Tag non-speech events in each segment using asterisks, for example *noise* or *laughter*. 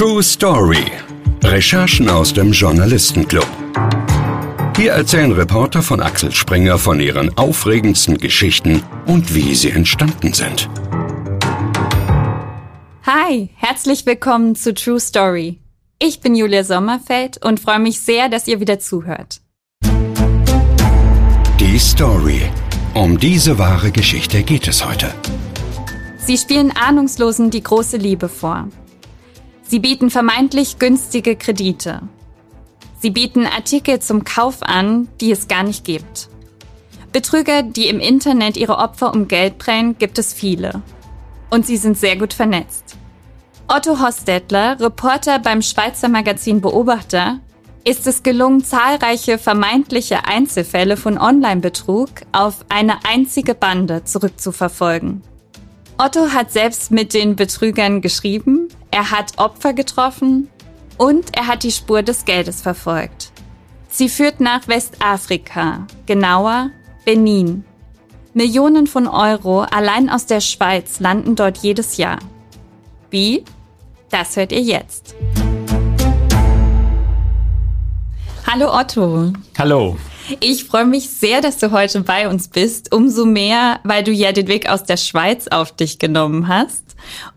True Story. Recherchen aus dem Journalistenclub. Hier erzählen Reporter von Axel Springer von ihren aufregendsten Geschichten und wie sie entstanden sind. Hi, herzlich willkommen zu True Story. Ich bin Julia Sommerfeld und freue mich sehr, dass ihr wieder zuhört. Die Story. Um diese wahre Geschichte geht es heute. Sie spielen Ahnungslosen die große Liebe vor. Sie bieten vermeintlich günstige Kredite. Sie bieten Artikel zum Kauf an, die es gar nicht gibt. Betrüger, die im Internet ihre Opfer um Geld prellen, gibt es viele. Und sie sind sehr gut vernetzt. Otto Hostetler, Reporter beim Schweizer Magazin Beobachter, ist es gelungen, zahlreiche vermeintliche Einzelfälle von Online-Betrug auf eine einzige Bande zurückzuverfolgen. Otto hat selbst mit den Betrügern geschrieben, er hat Opfer getroffen und er hat die Spur des Geldes verfolgt. Sie führt nach Westafrika, genauer Benin. Millionen von Euro allein aus der Schweiz landen dort jedes Jahr. Wie? Das hört ihr jetzt. Hallo Otto. Hallo. Ich freue mich sehr, dass du heute bei uns bist. Umso mehr, weil du ja den Weg aus der Schweiz auf dich genommen hast,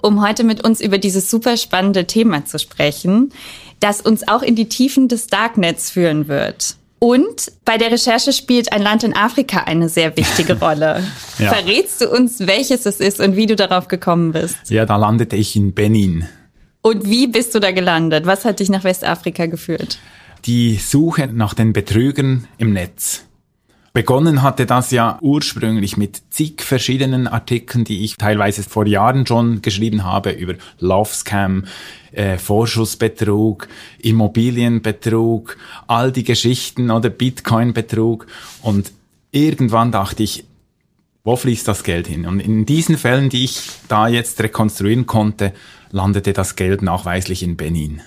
um heute mit uns über dieses super spannende Thema zu sprechen, das uns auch in die Tiefen des Darknets führen wird. Und bei der Recherche spielt ein Land in Afrika eine sehr wichtige *laughs* Rolle. ja. Verrätst du uns, welches es ist und wie du darauf gekommen bist? Ja, da landete ich in Benin. Und wie bist du da gelandet? Was hat dich nach Westafrika geführt? Die Suche nach den Betrügern im Netz. Begonnen hatte das ja ursprünglich mit zig verschiedenen Artikeln, die ich teilweise vor Jahren schon geschrieben habe über Love Scam, äh, Vorschussbetrug, Immobilienbetrug, all die Geschichten oder Bitcoin-Betrug. Und irgendwann dachte ich, wo fließt das Geld hin? Und in diesen Fällen, die ich da jetzt rekonstruieren konnte, landete das Geld nachweislich in Benin.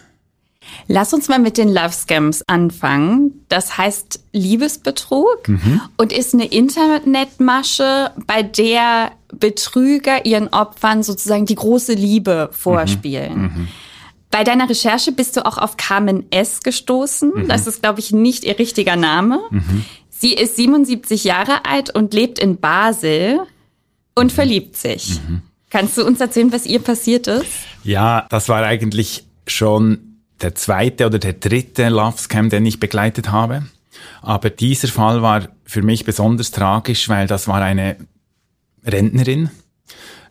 Lass uns mal mit den Love Scams anfangen. Das heißt Liebesbetrug mhm. und ist eine Internetmasche, bei der Betrüger ihren Opfern sozusagen die große Liebe vorspielen. Mhm. Mhm. Bei deiner Recherche bist du auch auf Carmen S. gestoßen. Mhm. Das ist, glaube ich, nicht ihr richtiger Name. Mhm. Sie ist 77 Jahre alt und lebt in Basel und mhm. verliebt sich. Kannst du uns erzählen, was ihr passiert ist? Ja, das war eigentlich schon der zweite oder der dritte Love Scam, den ich begleitet habe. Aber dieser Fall war für mich besonders tragisch, weil das war eine Rentnerin,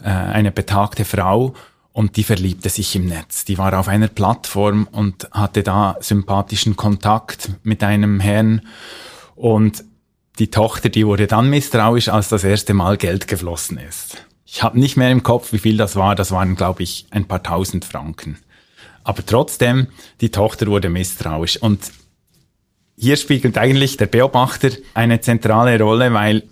äh, eine betagte Frau und die verliebte sich im Netz. Die war auf einer Plattform und hatte da sympathischen Kontakt mit einem Herrn und die Tochter, die wurde dann misstrauisch, als das erste Mal Geld geflossen ist. Ich habe nicht mehr im Kopf, wie viel das war. Das waren, glaube ich, ein paar tausend Franken. Aber trotzdem, die Tochter wurde misstrauisch. Und hier spiegelt eigentlich der Beobachter eine zentrale Rolle, weil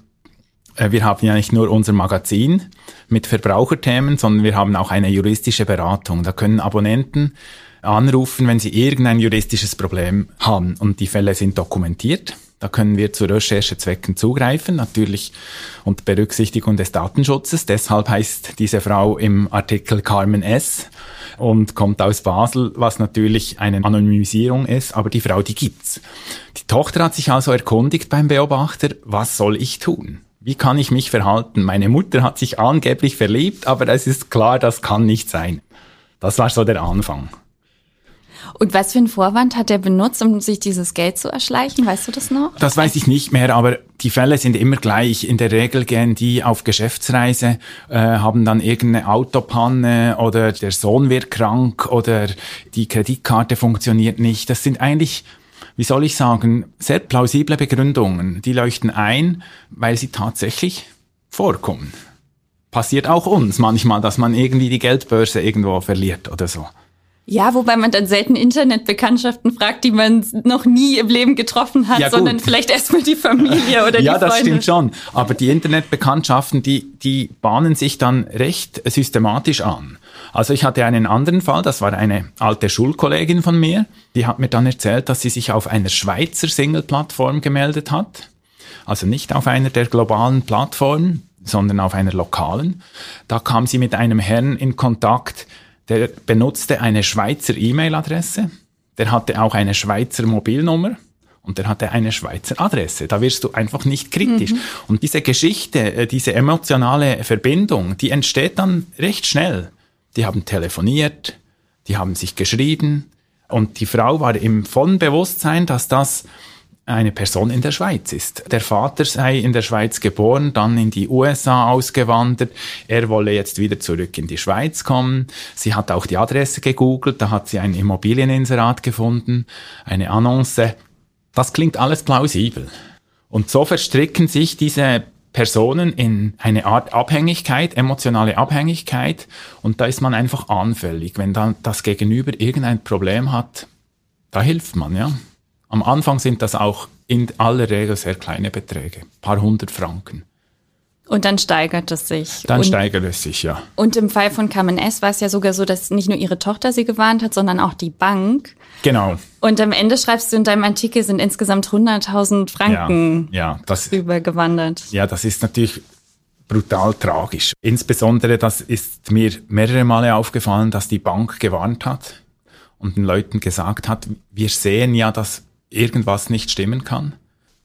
äh, wir haben ja nicht nur unser Magazin mit Verbraucherthemen, sondern wir haben auch eine juristische Beratung. Da können Abonnenten anrufen, wenn sie irgendein juristisches Problem haben und die Fälle sind dokumentiert. Da können wir zu Recherchezwecken zugreifen, natürlich unter Berücksichtigung des Datenschutzes. Deshalb heißt diese Frau im Artikel Carmen S und kommt aus Basel, was natürlich eine Anonymisierung ist, aber die Frau, die gibt's. Die Tochter hat sich also erkundigt beim Beobachter, was soll ich tun? Wie kann ich mich verhalten? Meine Mutter hat sich angeblich verliebt, aber es ist klar, das kann nicht sein. Das war so der Anfang. Und was für einen Vorwand hat er benutzt, um sich dieses Geld zu erschleichen? Weißt du das noch? Das weiß ich nicht mehr, aber die Fälle sind immer gleich. In der Regel gehen die auf Geschäftsreise, äh, haben dann irgendeine Autopanne oder der Sohn wird krank oder die Kreditkarte funktioniert nicht. Das sind eigentlich wie soll ich sagen, sehr plausible Begründungen. Die leuchten ein, weil sie tatsächlich vorkommen. Passiert auch uns manchmal, dass man irgendwie die Geldbörse irgendwo verliert oder so. Ja, wobei man dann selten Internetbekanntschaften fragt, die man noch nie im Leben getroffen hat, ja, sondern vielleicht erstmal die Familie oder ja, die Freunde. Ja, das stimmt schon. Aber die Internetbekanntschaften, die, die bahnen sich dann recht systematisch an. Also ich hatte einen anderen Fall, das war eine alte Schulkollegin von mir, die hat mir dann erzählt, dass sie sich auf einer Schweizer Single-Plattform gemeldet hat. Also nicht auf einer der globalen Plattformen, sondern auf einer lokalen. Da kam sie mit einem Herrn in Kontakt, der benutzte eine Schweizer E-Mail-Adresse, der hatte auch eine Schweizer Mobilnummer und der hatte eine Schweizer Adresse. Da wirst du einfach nicht kritisch. Mhm. Und diese Geschichte, äh, diese emotionale Verbindung, die entsteht dann recht schnell. Die haben telefoniert, die haben sich geschrieben und die Frau war im vollen Bewusstsein, dass das eine Person in der Schweiz ist. Der Vater sei in der Schweiz geboren, dann in die USA ausgewandert. Er wolle jetzt wieder zurück in die Schweiz kommen. Sie hat auch die Adresse gegoogelt, da hat sie ein Immobilieninserat gefunden, eine Annonce. Das klingt alles plausibel. Und so verstricken sich diese Personen in eine Art Abhängigkeit, emotionale Abhängigkeit, und da ist man einfach anfällig. Wenn dann das Gegenüber irgendein Problem hat, da hilft man, ja. Am Anfang sind das auch in aller Regel sehr kleine Beträge, paar hundert Franken. Und dann steigert es sich. Dann und, steigert es sich, ja. Und im Fall von Carmen S. war es ja sogar so, dass nicht nur ihre Tochter sie gewarnt hat, sondern auch die Bank. Genau. Und am Ende schreibst du in deinem Artikel, sind insgesamt 100.000 Franken ja, ja, das, übergewandert. Ja, das ist natürlich brutal tragisch. Insbesondere, das ist mir mehrere Male aufgefallen, dass die Bank gewarnt hat und den Leuten gesagt hat, wir sehen ja, dass irgendwas nicht stimmen kann.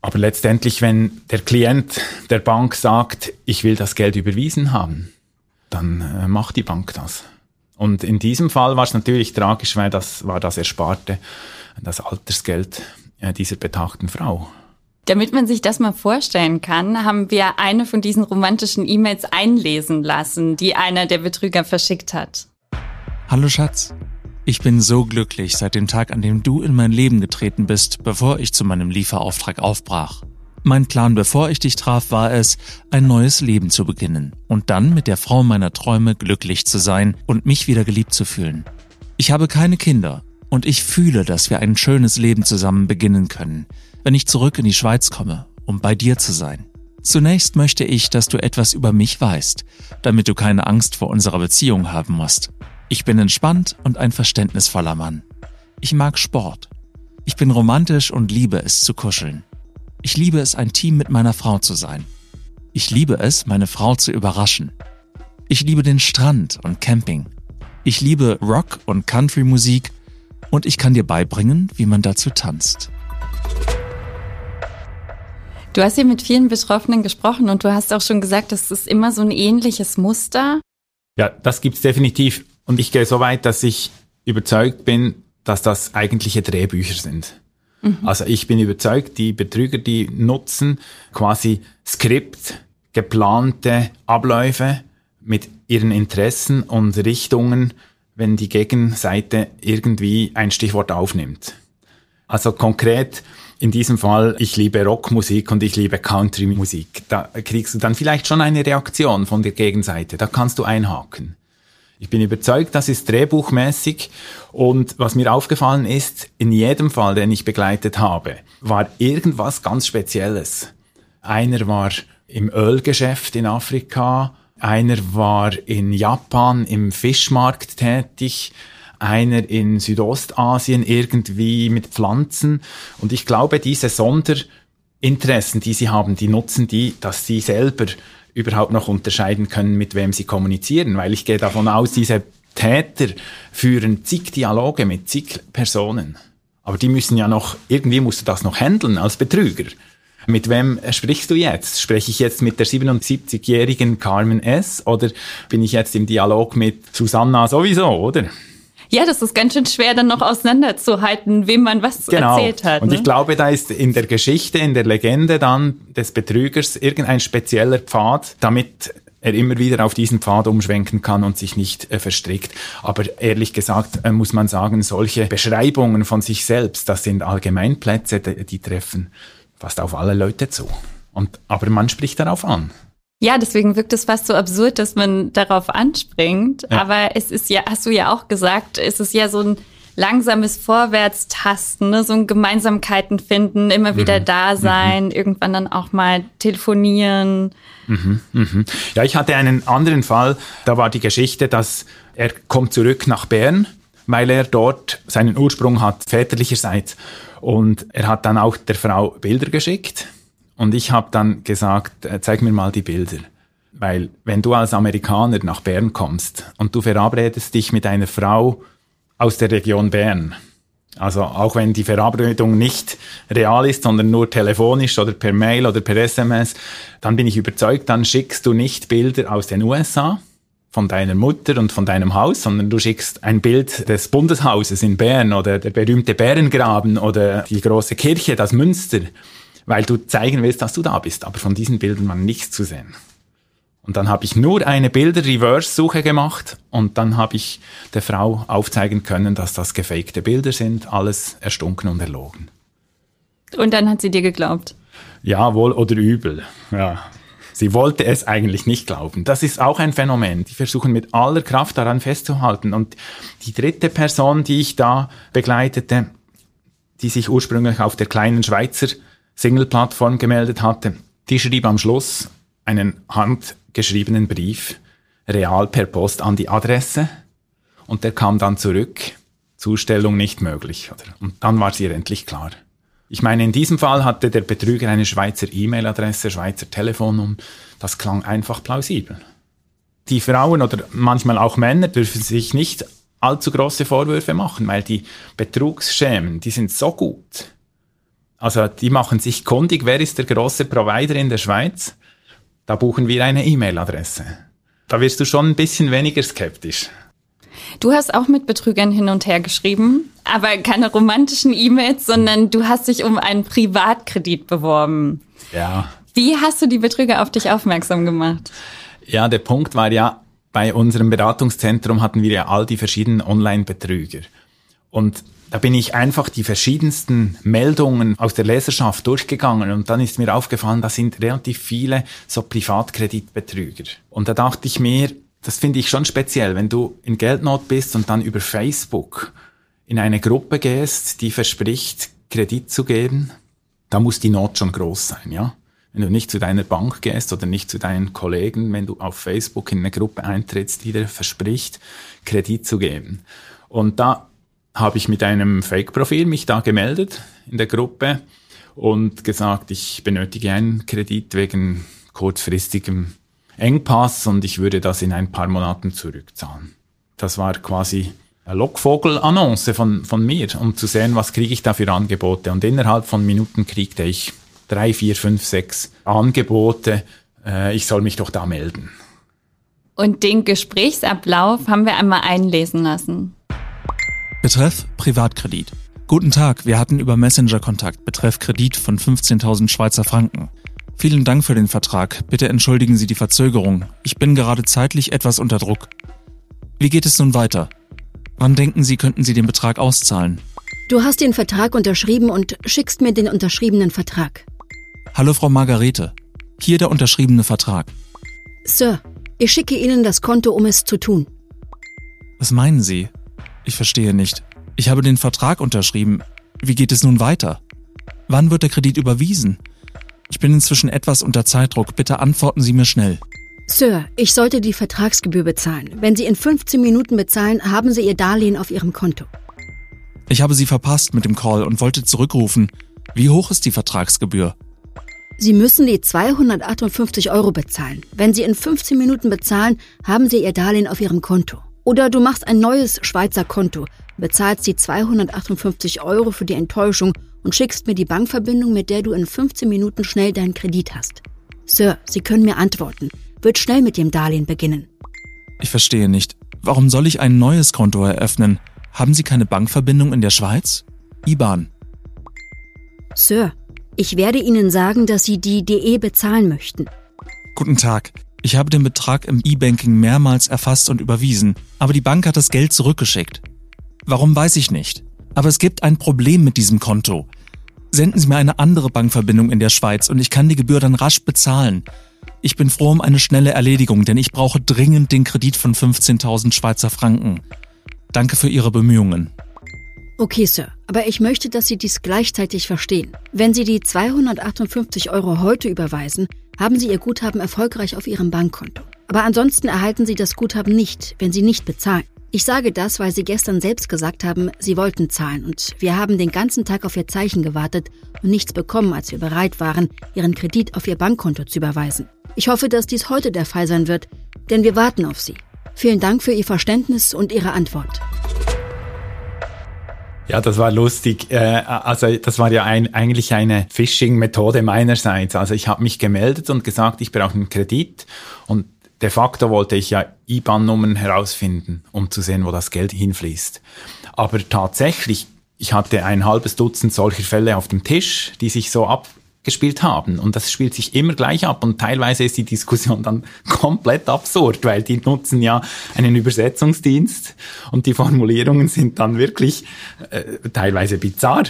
Aber letztendlich, wenn der Klient der Bank sagt, ich will das Geld überwiesen haben, dann äh, macht die Bank das. Und in diesem Fall war es natürlich tragisch, weil das war das Ersparte, das Altersgeld äh, dieser betagten Frau. Damit man sich das mal vorstellen kann, haben wir eine von diesen romantischen E-Mails einlesen lassen, die einer der Betrüger verschickt hat. Hallo Schatz, ich bin so glücklich seit dem Tag, an dem du in mein Leben getreten bist, bevor ich zu meinem Lieferauftrag aufbrach. Mein Plan, bevor ich dich traf, war es, ein neues Leben zu beginnen und dann mit der Frau meiner Träume glücklich zu sein und mich wieder geliebt zu fühlen. Ich habe keine Kinder und ich fühle, dass wir ein schönes Leben zusammen beginnen können, wenn ich zurück in die Schweiz komme, um bei dir zu sein. Zunächst möchte ich, dass du etwas über mich weißt, damit du keine Angst vor unserer Beziehung haben musst. Ich bin entspannt und ein verständnisvoller Mann. Ich mag Sport. Ich bin romantisch und liebe es zu kuscheln. Ich liebe es, ein Team mit meiner Frau zu sein. Ich liebe es, meine Frau zu überraschen. Ich liebe den Strand und Camping. Ich liebe Rock- und Country-Musik und ich kann dir beibringen, wie man dazu tanzt. Du hast hier mit vielen Betroffenen gesprochen und du hast auch schon gesagt, das ist immer so ein ähnliches Muster. Ja, das gibt's definitiv. Und ich gehe so weit, dass ich überzeugt bin, dass das eigentliche Drehbücher sind. Mhm. Also ich bin überzeugt, die Betrüger, die nutzen quasi Skript, geplante Abläufe mit ihren Interessen und Richtungen, wenn die Gegenseite irgendwie ein Stichwort aufnimmt. Also konkret in diesem Fall, ich liebe Rockmusik und ich liebe Countrymusik. Da kriegst du dann vielleicht schon eine Reaktion von der Gegenseite. Da kannst du einhaken. Ich bin überzeugt, das ist drehbuchmäßig und was mir aufgefallen ist, in jedem Fall, den ich begleitet habe, war irgendwas ganz Spezielles. Einer war im Ölgeschäft in Afrika, einer war in Japan im Fischmarkt tätig, einer in Südostasien irgendwie mit Pflanzen und ich glaube, diese Sonderinteressen, die sie haben, die nutzen die, dass sie selber überhaupt noch unterscheiden können, mit wem sie kommunizieren, weil ich gehe davon aus, diese Täter führen zig Dialoge mit zig Personen. Aber die müssen ja noch, irgendwie musst du das noch handeln als Betrüger. Mit wem sprichst du jetzt? Spreche ich jetzt mit der 77-jährigen Carmen S. oder bin ich jetzt im Dialog mit Susanna sowieso, oder? Ja, das ist ganz schön schwer, dann noch auseinanderzuhalten, wem man was genau. erzählt hat. Und ne? ich glaube, da ist in der Geschichte, in der Legende dann des Betrügers irgendein spezieller Pfad, damit er immer wieder auf diesen Pfad umschwenken kann und sich nicht äh, verstrickt. Aber ehrlich gesagt äh, muss man sagen, solche Beschreibungen von sich selbst, das sind Allgemeinplätze, die, die treffen fast auf alle Leute zu. Und, aber man spricht darauf an. Ja, deswegen wirkt es fast so absurd, dass man darauf anspringt. Ja. Aber es ist ja, hast du ja auch gesagt, es ist ja so ein langsames Vorwärtstasten, ne? so ein Gemeinsamkeiten finden, immer wieder mhm. da sein, mhm. irgendwann dann auch mal telefonieren. Mhm. Mhm. Ja, ich hatte einen anderen Fall, da war die Geschichte, dass er kommt zurück nach Bern, weil er dort seinen Ursprung hat, väterlicherseits. Und er hat dann auch der Frau Bilder geschickt und ich habe dann gesagt, äh, zeig mir mal die Bilder. Weil wenn du als Amerikaner nach Bern kommst und du verabredest dich mit einer Frau aus der Region Bern, also auch wenn die Verabredung nicht real ist, sondern nur telefonisch oder per Mail oder per SMS, dann bin ich überzeugt, dann schickst du nicht Bilder aus den USA von deiner Mutter und von deinem Haus, sondern du schickst ein Bild des Bundeshauses in Bern oder der berühmte Bärengraben oder die große Kirche, das Münster, weil du zeigen willst, dass du da bist. Aber von diesen Bildern war nichts zu sehen. Und dann habe ich nur eine Bilder-Reverse-Suche gemacht und dann habe ich der Frau aufzeigen können, dass das gefakte Bilder sind, alles erstunken und erlogen. Und dann hat sie dir geglaubt. Ja, wohl oder übel. Ja. Sie wollte es eigentlich nicht glauben. Das ist auch ein Phänomen. Die versuchen mit aller Kraft daran festzuhalten. Und die dritte Person, die ich da begleitete, die sich ursprünglich auf der kleinen Schweizer Single-Plattform gemeldet hatte, die schrieb am Schluss einen handgeschriebenen Brief real per Post an die Adresse und der kam dann zurück, Zustellung nicht möglich. Und dann war es ihr endlich klar. Ich meine, in diesem Fall hatte der Betrüger eine Schweizer E-Mail-Adresse, Schweizer Telefonnummer. Das klang einfach plausibel. Die Frauen oder manchmal auch Männer dürfen sich nicht allzu große Vorwürfe machen, weil die Betrugsschemen, die sind so gut. Also die machen sich kundig, wer ist der große Provider in der Schweiz? Da buchen wir eine E-Mail-Adresse. Da wirst du schon ein bisschen weniger skeptisch. Du hast auch mit Betrügern hin und her geschrieben, aber keine romantischen E-Mails, sondern du hast dich um einen Privatkredit beworben. Ja. Wie hast du die Betrüger auf dich aufmerksam gemacht? Ja, der Punkt war ja, bei unserem Beratungszentrum hatten wir ja all die verschiedenen Online-Betrüger. Und da bin ich einfach die verschiedensten Meldungen aus der Leserschaft durchgegangen und dann ist mir aufgefallen, da sind relativ viele so Privatkreditbetrüger. Und da dachte ich mir, das finde ich schon speziell, wenn du in Geldnot bist und dann über Facebook in eine Gruppe gehst, die verspricht, Kredit zu geben, da muss die Not schon groß sein, ja? Wenn du nicht zu deiner Bank gehst oder nicht zu deinen Kollegen, wenn du auf Facebook in eine Gruppe eintrittst, die dir verspricht, Kredit zu geben. Und da habe ich mit einem Fake-Profil mich da gemeldet in der Gruppe und gesagt, ich benötige einen Kredit wegen kurzfristigem Engpass und ich würde das in ein paar Monaten zurückzahlen. Das war quasi eine Lockvogel-Annonce von, von mir, um zu sehen, was kriege ich da für Angebote. Und innerhalb von Minuten kriegte ich drei, vier, fünf, sechs Angebote. Äh, ich soll mich doch da melden. Und den Gesprächsablauf haben wir einmal einlesen lassen. Betreff Privatkredit. Guten Tag, wir hatten über Messenger Kontakt betreff Kredit von 15.000 Schweizer Franken. Vielen Dank für den Vertrag. Bitte entschuldigen Sie die Verzögerung. Ich bin gerade zeitlich etwas unter Druck. Wie geht es nun weiter? Wann denken Sie, könnten Sie den Betrag auszahlen? Du hast den Vertrag unterschrieben und schickst mir den unterschriebenen Vertrag. Hallo Frau Margarete. Hier der unterschriebene Vertrag. Sir, ich schicke Ihnen das Konto, um es zu tun. Was meinen Sie? Ich verstehe nicht. Ich habe den Vertrag unterschrieben. Wie geht es nun weiter? Wann wird der Kredit überwiesen? Ich bin inzwischen etwas unter Zeitdruck. Bitte antworten Sie mir schnell. Sir, ich sollte die Vertragsgebühr bezahlen. Wenn Sie in 15 Minuten bezahlen, haben Sie Ihr Darlehen auf Ihrem Konto. Ich habe Sie verpasst mit dem Call und wollte zurückrufen. Wie hoch ist die Vertragsgebühr? Sie müssen die 258 Euro bezahlen. Wenn Sie in 15 Minuten bezahlen, haben Sie Ihr Darlehen auf Ihrem Konto. Oder du machst ein neues Schweizer Konto, bezahlst die 258 Euro für die Enttäuschung und schickst mir die Bankverbindung, mit der du in 15 Minuten schnell deinen Kredit hast. Sir, Sie können mir antworten. Wird schnell mit dem Darlehen beginnen. Ich verstehe nicht. Warum soll ich ein neues Konto eröffnen? Haben Sie keine Bankverbindung in der Schweiz? IBAN. Sir, ich werde Ihnen sagen, dass Sie die DE bezahlen möchten. Guten Tag. Ich habe den Betrag im E-Banking mehrmals erfasst und überwiesen, aber die Bank hat das Geld zurückgeschickt. Warum weiß ich nicht. Aber es gibt ein Problem mit diesem Konto. Senden Sie mir eine andere Bankverbindung in der Schweiz und ich kann die Gebühr dann rasch bezahlen. Ich bin froh um eine schnelle Erledigung, denn ich brauche dringend den Kredit von 15.000 Schweizer Franken. Danke für Ihre Bemühungen. Okay, Sir, aber ich möchte, dass Sie dies gleichzeitig verstehen. Wenn Sie die 258 Euro heute überweisen, haben Sie Ihr Guthaben erfolgreich auf Ihrem Bankkonto. Aber ansonsten erhalten Sie das Guthaben nicht, wenn Sie nicht bezahlen. Ich sage das, weil Sie gestern selbst gesagt haben, Sie wollten zahlen und wir haben den ganzen Tag auf Ihr Zeichen gewartet und nichts bekommen, als wir bereit waren, Ihren Kredit auf Ihr Bankkonto zu überweisen. Ich hoffe, dass dies heute der Fall sein wird, denn wir warten auf Sie. Vielen Dank für Ihr Verständnis und Ihre Antwort. Ja, das war lustig. Äh, also das war ja ein, eigentlich eine Phishing-Methode meinerseits. Also ich habe mich gemeldet und gesagt, ich brauche einen Kredit und de facto wollte ich ja IBAN-Nummern herausfinden, um zu sehen, wo das Geld hinfließt. Aber tatsächlich, ich hatte ein halbes Dutzend solcher Fälle auf dem Tisch, die sich so ab gespielt haben. Und das spielt sich immer gleich ab. Und teilweise ist die Diskussion dann *laughs* komplett absurd, weil die nutzen ja einen Übersetzungsdienst und die Formulierungen sind dann wirklich äh, teilweise bizarr.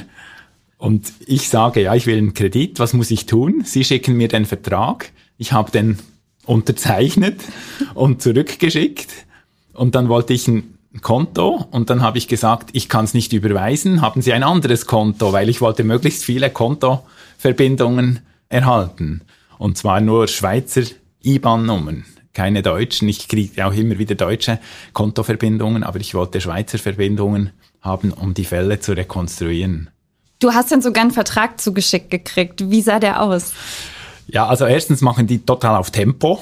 Und ich sage, ja, ich will einen Kredit, was muss ich tun? Sie schicken mir den Vertrag, ich habe den unterzeichnet und zurückgeschickt. Und dann wollte ich ein Konto und dann habe ich gesagt, ich kann es nicht überweisen, haben Sie ein anderes Konto, weil ich wollte möglichst viele Kontoverbindungen erhalten. Und zwar nur Schweizer IBAN-Nummern, keine deutschen. Ich kriege auch immer wieder deutsche Kontoverbindungen, aber ich wollte Schweizer Verbindungen haben, um die Fälle zu rekonstruieren. Du hast dann sogar einen Vertrag zugeschickt gekriegt. Wie sah der aus? Ja, also erstens machen die total auf Tempo.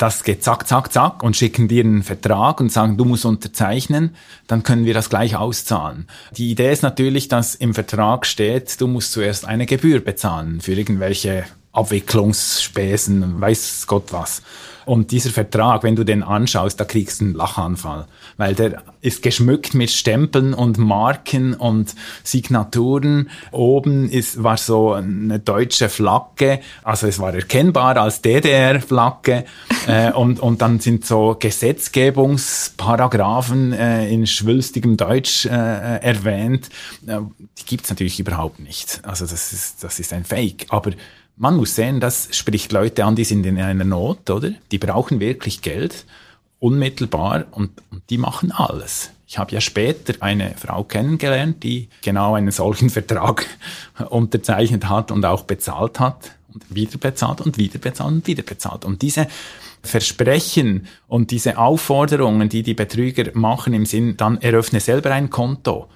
Das geht zack, zack, zack und schicken dir einen Vertrag und sagen, du musst unterzeichnen, dann können wir das gleich auszahlen. Die Idee ist natürlich, dass im Vertrag steht, du musst zuerst eine Gebühr bezahlen für irgendwelche Abwicklungsspesen, weiß Gott was. Und dieser Vertrag, wenn du den anschaust, da kriegst du einen Lachanfall, weil der ist geschmückt mit Stempeln und Marken und Signaturen. Oben ist, war so eine deutsche Flagge, also es war erkennbar als DDR-Flagge *laughs* äh, und, und dann sind so Gesetzgebungsparagraphen äh, in schwülstigem Deutsch äh, erwähnt. Äh, die gibt's natürlich überhaupt nicht. Also das ist, das ist ein Fake. Aber man muss sehen, das spricht Leute an, die sind in einer Not, oder? Die brauchen wirklich Geld, unmittelbar, und, und die machen alles. Ich habe ja später eine Frau kennengelernt, die genau einen solchen *laughs* Vertrag unterzeichnet hat und auch bezahlt hat und wieder bezahlt und wieder bezahlt und wieder bezahlt. Und diese Versprechen und diese Aufforderungen, die die Betrüger machen im Sinn, dann eröffne selber ein Konto,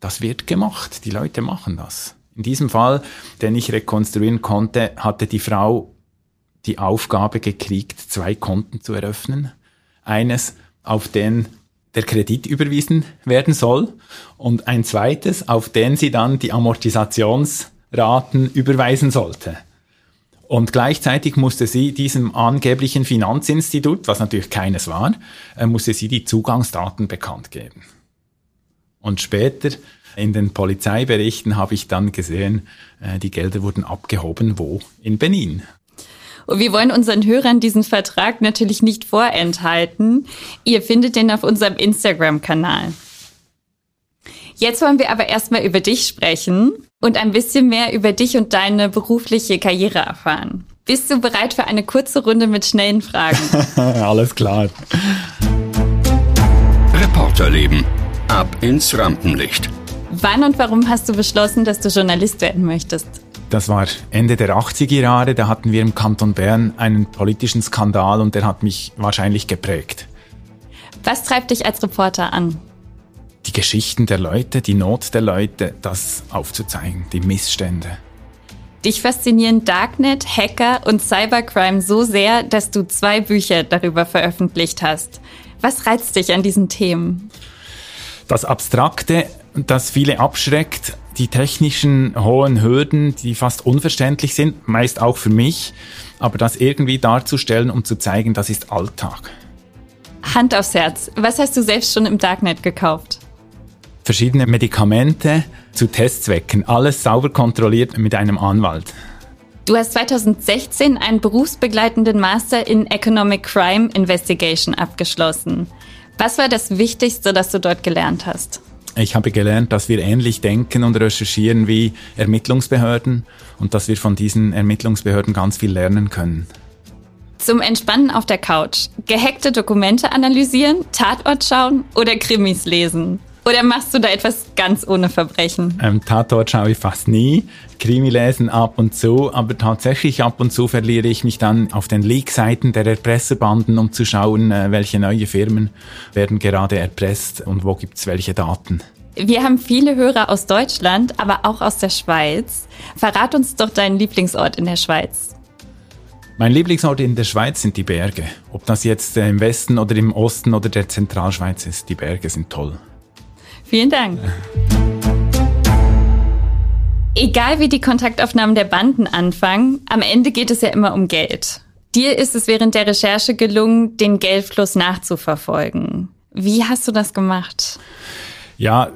das wird gemacht. Die Leute machen das. In diesem Fall, den ich rekonstruieren konnte, hatte die Frau die Aufgabe gekriegt, zwei Konten zu eröffnen. Eines, auf den der Kredit überwiesen werden soll und ein zweites, auf den sie dann die Amortisationsraten überweisen sollte. Und gleichzeitig musste sie diesem angeblichen Finanzinstitut, was natürlich keines war, äh, musste sie die Zugangsdaten bekannt geben. Und später in den Polizeiberichten habe ich dann gesehen, äh, die Gelder wurden abgehoben, wo? In Benin. Und wir wollen unseren Hörern diesen Vertrag natürlich nicht vorenthalten. Ihr findet den auf unserem Instagram-Kanal. Jetzt wollen wir aber erstmal über dich sprechen und ein bisschen mehr über dich und deine berufliche Karriere erfahren. Bist du bereit für eine kurze Runde mit schnellen Fragen? *laughs* Alles klar. Reporterleben. Ab ins Rampenlicht. Wann und warum hast du beschlossen, dass du Journalist werden möchtest? Das war Ende der 80er Jahre, da hatten wir im Kanton Bern einen politischen Skandal und der hat mich wahrscheinlich geprägt. Was treibt dich als Reporter an? Die Geschichten der Leute, die Not der Leute, das aufzuzeigen, die Missstände. Dich faszinieren Darknet, Hacker und Cybercrime so sehr, dass du zwei Bücher darüber veröffentlicht hast. Was reizt dich an diesen Themen? Das Abstrakte, das viele abschreckt, die technischen hohen Hürden, die fast unverständlich sind, meist auch für mich, aber das irgendwie darzustellen, um zu zeigen, das ist Alltag. Hand aufs Herz, was hast du selbst schon im Darknet gekauft? Verschiedene Medikamente zu Testzwecken, alles sauber kontrolliert mit einem Anwalt. Du hast 2016 einen berufsbegleitenden Master in Economic Crime Investigation abgeschlossen. Was war das Wichtigste, das du dort gelernt hast? Ich habe gelernt, dass wir ähnlich denken und recherchieren wie Ermittlungsbehörden und dass wir von diesen Ermittlungsbehörden ganz viel lernen können. Zum Entspannen auf der Couch. Gehackte Dokumente analysieren, Tatort schauen oder Krimis lesen. Oder machst du da etwas ganz ohne Verbrechen? Ähm, Tatort schaue ich fast nie. Krimi lesen ab und zu, aber tatsächlich ab und zu verliere ich mich dann auf den Leak-Seiten der Erpresserbanden, um zu schauen, äh, welche neue Firmen werden gerade erpresst und wo gibt's welche Daten. Wir haben viele Hörer aus Deutschland, aber auch aus der Schweiz. Verrat uns doch deinen Lieblingsort in der Schweiz. Mein Lieblingsort in der Schweiz sind die Berge. Ob das jetzt äh, im Westen oder im Osten oder der Zentralschweiz ist, die Berge sind toll. Vielen Dank. Egal wie die Kontaktaufnahmen der Banden anfangen, am Ende geht es ja immer um Geld. Dir ist es während der Recherche gelungen, den Geldfluss nachzuverfolgen. Wie hast du das gemacht? Ja,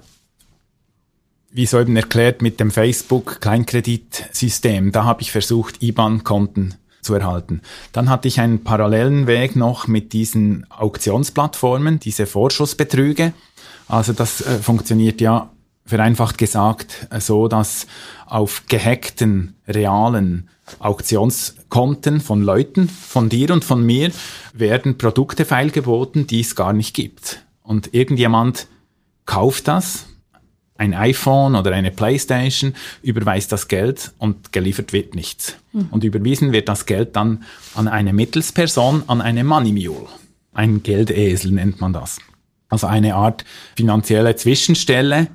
wie soeben erklärt, mit dem Facebook-Kleinkreditsystem, da habe ich versucht, IBAN-Konten zu erhalten. Dann hatte ich einen parallelen Weg noch mit diesen Auktionsplattformen, diese Vorschussbetrüge. Also das äh, funktioniert ja vereinfacht gesagt so, dass auf gehackten, realen Auktionskonten von Leuten, von dir und von mir, werden Produkte feilgeboten, die es gar nicht gibt. Und irgendjemand kauft das, ein iPhone oder eine Playstation, überweist das Geld und geliefert wird nichts. Mhm. Und überwiesen wird das Geld dann an eine Mittelsperson, an eine Money Mule. Ein Geldesel nennt man das. Also eine Art finanzielle Zwischenstelle.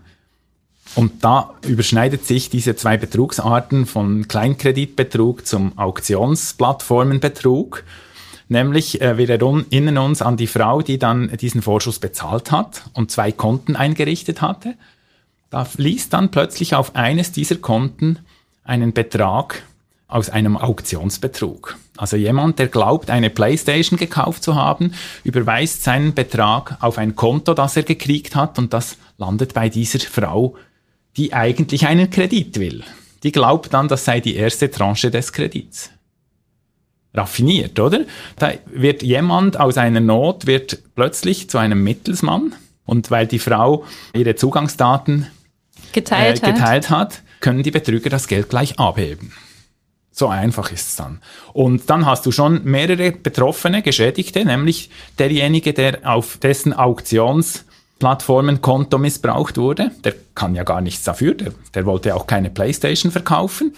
Und da überschneidet sich diese zwei Betrugsarten von Kleinkreditbetrug zum Auktionsplattformenbetrug. Nämlich, äh, wir erinnern uns an die Frau, die dann diesen Vorschuss bezahlt hat und zwei Konten eingerichtet hatte. Da fließt dann plötzlich auf eines dieser Konten einen Betrag aus einem Auktionsbetrug. Also jemand, der glaubt, eine Playstation gekauft zu haben, überweist seinen Betrag auf ein Konto, das er gekriegt hat und das landet bei dieser Frau, die eigentlich einen Kredit will. Die glaubt dann, das sei die erste Tranche des Kredits raffiniert, oder? Da wird jemand aus einer Not wird plötzlich zu einem Mittelsmann und weil die Frau ihre Zugangsdaten geteilt, äh, geteilt hat. hat, können die Betrüger das Geld gleich abheben. So einfach ist es dann. Und dann hast du schon mehrere Betroffene, Geschädigte, nämlich derjenige, der auf dessen Auktionsplattformenkonto missbraucht wurde. Der kann ja gar nichts dafür, der, der wollte auch keine Playstation verkaufen.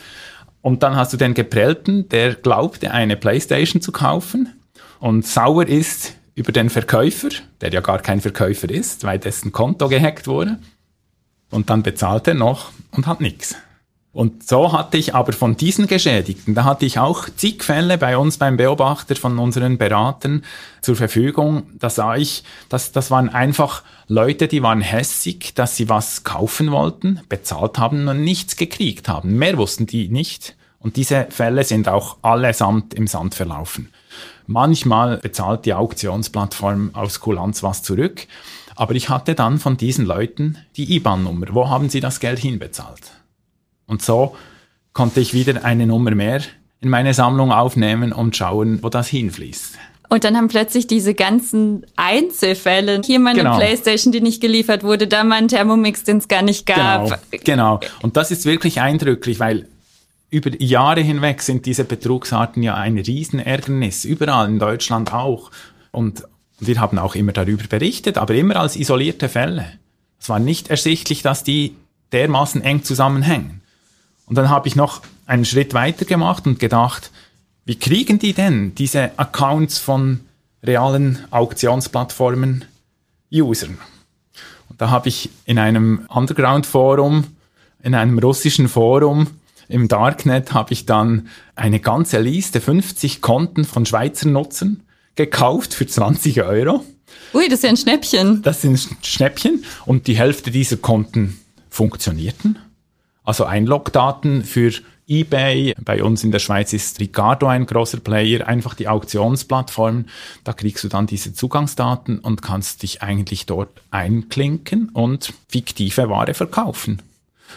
Und dann hast du den Geprellten, der glaubte, eine Playstation zu kaufen und sauer ist über den Verkäufer, der ja gar kein Verkäufer ist, weil dessen Konto gehackt wurde. Und dann bezahlt er noch und hat nichts. Und so hatte ich aber von diesen Geschädigten, da hatte ich auch zig Fälle bei uns beim Beobachter von unseren Beratern zur Verfügung. Da sah ich, dass das waren einfach Leute, die waren hässig, dass sie was kaufen wollten, bezahlt haben und nichts gekriegt haben. Mehr wussten die nicht. Und diese Fälle sind auch allesamt im Sand verlaufen. Manchmal bezahlt die Auktionsplattform aus Kulanz was zurück. Aber ich hatte dann von diesen Leuten die IBAN-Nummer. Wo haben sie das Geld hinbezahlt? Und so konnte ich wieder eine Nummer mehr in meine Sammlung aufnehmen und schauen, wo das hinfließt. Und dann haben plötzlich diese ganzen Einzelfälle, hier mal eine genau. Playstation, die nicht geliefert wurde, da mal ein Thermomix, den es gar nicht gab. Genau, genau. Und das ist wirklich eindrücklich, weil über Jahre hinweg sind diese Betrugsarten ja ein Riesenärgernis, überall in Deutschland auch. Und wir haben auch immer darüber berichtet, aber immer als isolierte Fälle. Es war nicht ersichtlich, dass die dermaßen eng zusammenhängen. Und dann habe ich noch einen Schritt weiter gemacht und gedacht, wie kriegen die denn diese Accounts von realen Auktionsplattformen Usern? Und da habe ich in einem Underground-Forum, in einem russischen Forum im Darknet, habe ich dann eine ganze Liste, 50 Konten von Schweizer Nutzern gekauft für 20 Euro. Ui, das ein Schnäppchen. Das sind Schnäppchen und die Hälfte dieser Konten funktionierten. Also Einlogdaten für eBay, bei uns in der Schweiz ist Ricardo ein großer Player, einfach die Auktionsplattform. Da kriegst du dann diese Zugangsdaten und kannst dich eigentlich dort einklinken und fiktive Ware verkaufen.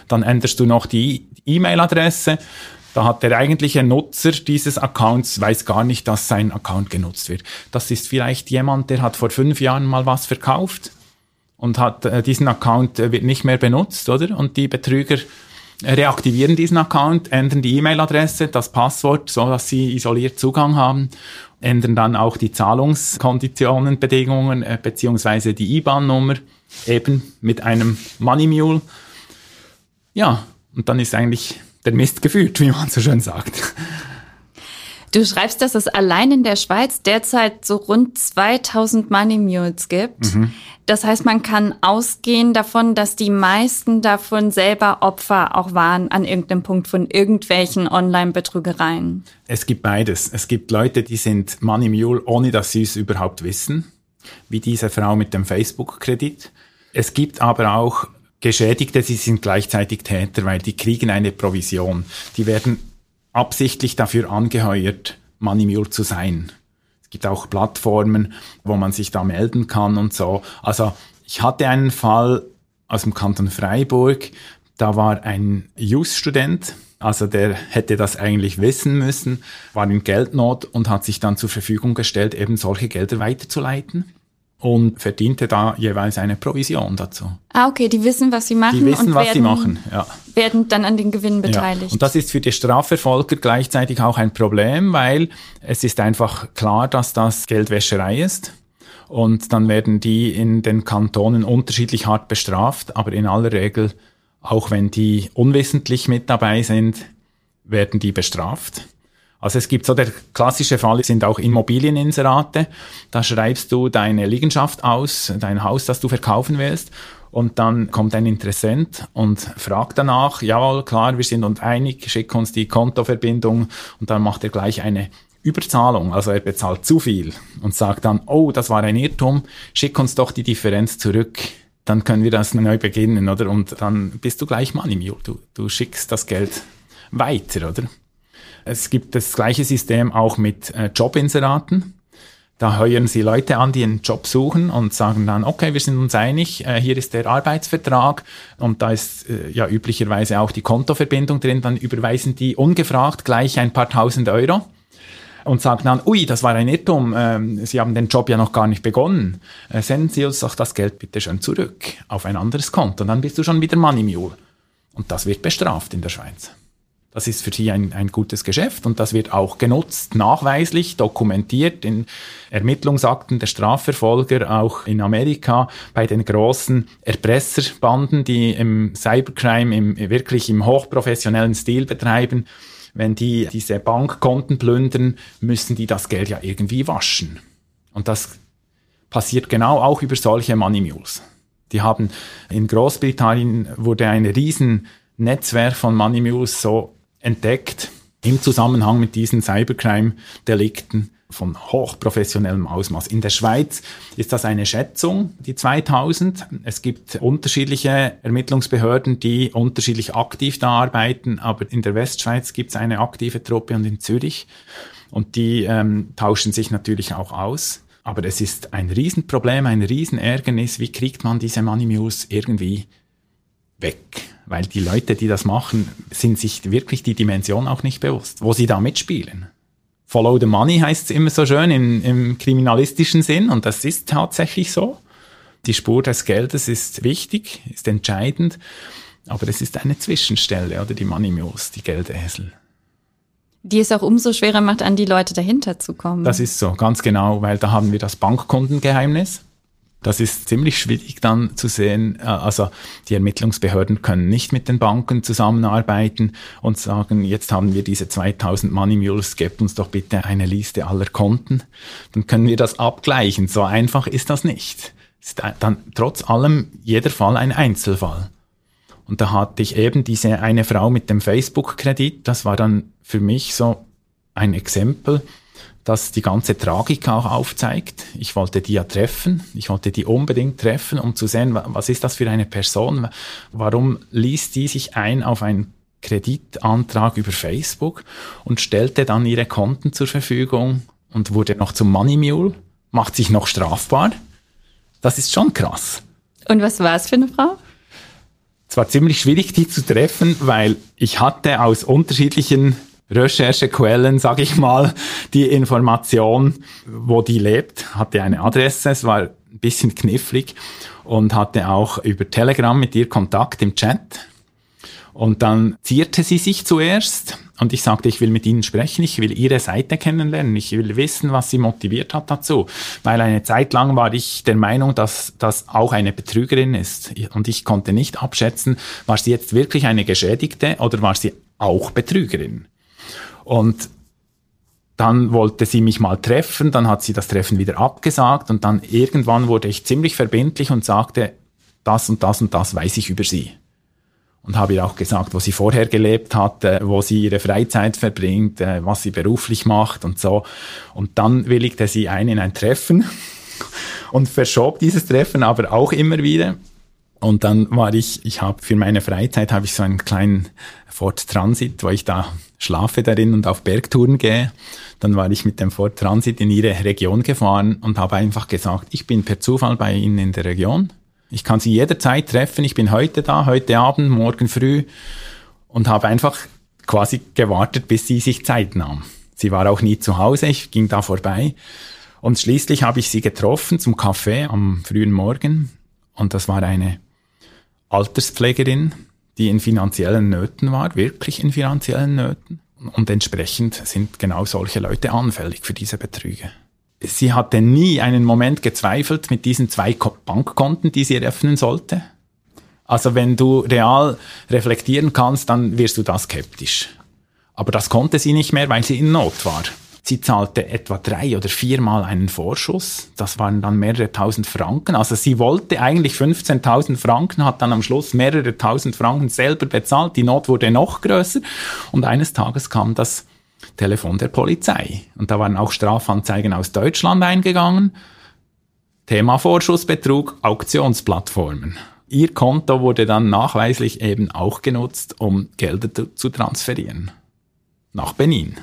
Dann änderst du noch die E-Mail-Adresse. Da hat der eigentliche Nutzer dieses Accounts weiß gar nicht, dass sein Account genutzt wird. Das ist vielleicht jemand, der hat vor fünf Jahren mal was verkauft und hat äh, diesen Account äh, wird nicht mehr benutzt, oder? Und die Betrüger reaktivieren diesen Account, ändern die E-Mail-Adresse, das Passwort, so dass sie isoliert Zugang haben, ändern dann auch die Zahlungskonditionen, Bedingungen äh, beziehungsweise die IBAN-Nummer eben mit einem Money Mule. Ja, und dann ist eigentlich der Mist geführt, *laughs* wie man so schön sagt. Du schreibst, dass es allein in der Schweiz derzeit so rund 2000 Money Mules gibt. Mhm. Das heißt, man kann ausgehen davon, dass die meisten davon selber Opfer auch waren an irgendeinem Punkt von irgendwelchen Online-Betrügereien. Es gibt beides. Es gibt Leute, die sind Money Mule, ohne dass sie es überhaupt wissen, wie diese Frau mit dem Facebook-Kredit. Es gibt aber auch Geschädigte, sie sind gleichzeitig Täter, weil die kriegen eine Provision. Die werden absichtlich dafür angeheuert, Money zu sein. Es gibt auch Plattformen, wo man sich da melden kann und so. Also ich hatte einen Fall aus dem Kanton Freiburg, da war ein Jus-Student, also der hätte das eigentlich wissen müssen, war in Geldnot und hat sich dann zur Verfügung gestellt, eben solche Gelder weiterzuleiten und verdiente da jeweils eine Provision dazu. Ah, okay, die wissen, was sie machen. Die wissen, was werden, sie machen, ja. Werden dann an den Gewinnen beteiligt. Ja. Und das ist für die Strafverfolger gleichzeitig auch ein Problem, weil es ist einfach klar, dass das Geldwäscherei ist. Und dann werden die in den Kantonen unterschiedlich hart bestraft, aber in aller Regel, auch wenn die unwissentlich mit dabei sind, werden die bestraft. Also es gibt so der klassische Fall sind auch Immobilieninserate. Da schreibst du deine Liegenschaft aus, dein Haus, das du verkaufen willst. Und dann kommt ein Interessent und fragt danach, jawohl, klar, wir sind uns einig, schick uns die Kontoverbindung und dann macht er gleich eine Überzahlung, also er bezahlt zu viel und sagt dann, oh, das war ein Irrtum, schick uns doch die Differenz zurück, dann können wir das neu beginnen, oder? Und dann bist du gleich Money Mule, du, du schickst das Geld weiter, oder? Es gibt das gleiche System auch mit äh, Jobinseraten. Da heuern sie Leute an, die einen Job suchen und sagen dann, okay, wir sind uns einig, äh, hier ist der Arbeitsvertrag und da ist äh, ja üblicherweise auch die Kontoverbindung drin, dann überweisen die ungefragt gleich ein paar tausend Euro und sagen dann, ui, das war ein Irrtum, ähm, Sie haben den Job ja noch gar nicht begonnen, äh, senden Sie uns doch das Geld bitte schön zurück auf ein anderes Konto und dann bist du schon wieder Money Mule. Und das wird bestraft in der Schweiz. Das ist für sie ein, ein gutes Geschäft und das wird auch genutzt, nachweislich, dokumentiert in Ermittlungsakten der Strafverfolger, auch in Amerika bei den großen Erpresserbanden, die im Cybercrime im, wirklich im hochprofessionellen Stil betreiben. Wenn die diese Bankkonten plündern, müssen die das Geld ja irgendwie waschen. Und das passiert genau auch über solche Money Mules. Die haben in Großbritannien wurde ein riesen Netzwerk von Money Mules so entdeckt im Zusammenhang mit diesen Cybercrime-Delikten von hochprofessionellem Ausmaß. In der Schweiz ist das eine Schätzung, die 2000. Es gibt unterschiedliche Ermittlungsbehörden, die unterschiedlich aktiv da arbeiten, aber in der Westschweiz gibt es eine aktive Truppe und in Zürich. Und die ähm, tauschen sich natürlich auch aus. Aber es ist ein Riesenproblem, ein Riesenärgernis. Wie kriegt man diese Money Mules irgendwie weg? weil die Leute, die das machen, sind sich wirklich die Dimension auch nicht bewusst, wo sie da mitspielen. Follow the money heißt es immer so schön im, im kriminalistischen Sinn und das ist tatsächlich so. Die Spur des Geldes ist wichtig, ist entscheidend, aber es ist eine Zwischenstelle oder die Money Mules, die Geldesel. Die es auch umso schwerer macht, an die Leute dahinter zu kommen. Das ist so, ganz genau, weil da haben wir das Bankkundengeheimnis. Das ist ziemlich schwierig dann zu sehen. Äh, also die Ermittlungsbehörden können nicht mit den Banken zusammenarbeiten und sagen, jetzt haben wir diese 2000 Money Mules, gebt uns doch bitte eine Liste aller Konten. Dann können wir das abgleichen. So einfach ist das nicht. Ist dann trotz allem jeder Fall ein Einzelfall. Und da hatte ich eben diese eine Frau mit dem Facebook-Kredit. Das war dann für mich so ein Exempel das die ganze Tragik auch aufzeigt. Ich wollte die ja treffen, ich wollte die unbedingt treffen, um zu sehen, was ist das für eine Person, warum liest die sich ein auf einen Kreditantrag über Facebook und stellte dann ihre Konten zur Verfügung und wurde noch zum Money Mule, macht sich noch strafbar. Das ist schon krass. Und was war es für eine Frau? Es war ziemlich schwierig, die zu treffen, weil ich hatte aus unterschiedlichen Recherchequellen, sag ich mal, die Information, wo die lebt, hatte eine Adresse, es war ein bisschen knifflig und hatte auch über Telegram mit ihr Kontakt im Chat. Und dann zierte sie sich zuerst Und ich sagte, ich will mit Ihnen sprechen, ich will Ihre Seite kennenlernen, ich will wissen, was Sie motiviert hat dazu. Weil eine Zeit lang war ich der Meinung, dass das auch eine Betrügerin ist. Und ich konnte nicht abschätzen, war sie jetzt wirklich eine Geschädigte oder war sie auch Betrügerin. Und dann wollte sie mich mal treffen, dann hat sie das Treffen wieder abgesagt und dann irgendwann wurde ich ziemlich verbindlich und sagte, das und das und das weiß ich über sie und habe ihr auch gesagt, wo sie vorher gelebt hat, äh, wo sie ihre Freizeit verbringt, äh, was sie beruflich macht und so. Und dann willigte sie ein in ein Treffen *laughs* und verschob dieses Treffen aber auch immer wieder. Und dann war ich, ich habe für meine Freizeit habe ich so einen kleinen Ford Transit, wo ich da schlafe darin und auf Bergtouren gehe. Dann war ich mit dem Ford Transit in ihre Region gefahren und habe einfach gesagt, ich bin per Zufall bei Ihnen in der Region ich kann sie jederzeit treffen. Ich bin heute da, heute Abend, morgen früh und habe einfach quasi gewartet, bis sie sich Zeit nahm. Sie war auch nie zu Hause, ich ging da vorbei. Und schließlich habe ich sie getroffen zum Kaffee am frühen Morgen. Und das war eine Alterspflegerin, die in finanziellen Nöten war, wirklich in finanziellen Nöten. Und entsprechend sind genau solche Leute anfällig für diese Betrüge sie hatte nie einen Moment gezweifelt mit diesen zwei Bankkonten, die sie eröffnen sollte. Also wenn du real reflektieren kannst, dann wirst du da skeptisch. Aber das konnte sie nicht mehr, weil sie in Not war. Sie zahlte etwa drei oder viermal einen Vorschuss. Das waren dann mehrere tausend Franken. Also sie wollte eigentlich 15.000 Franken, hat dann am Schluss mehrere tausend Franken selber bezahlt. Die Not wurde noch größer. Und eines Tages kam das Telefon der Polizei. Und da waren auch Strafanzeigen aus Deutschland eingegangen. Thema Vorschussbetrug, Auktionsplattformen. Ihr Konto wurde dann nachweislich eben auch genutzt, um Gelder zu transferieren. Nach Benin.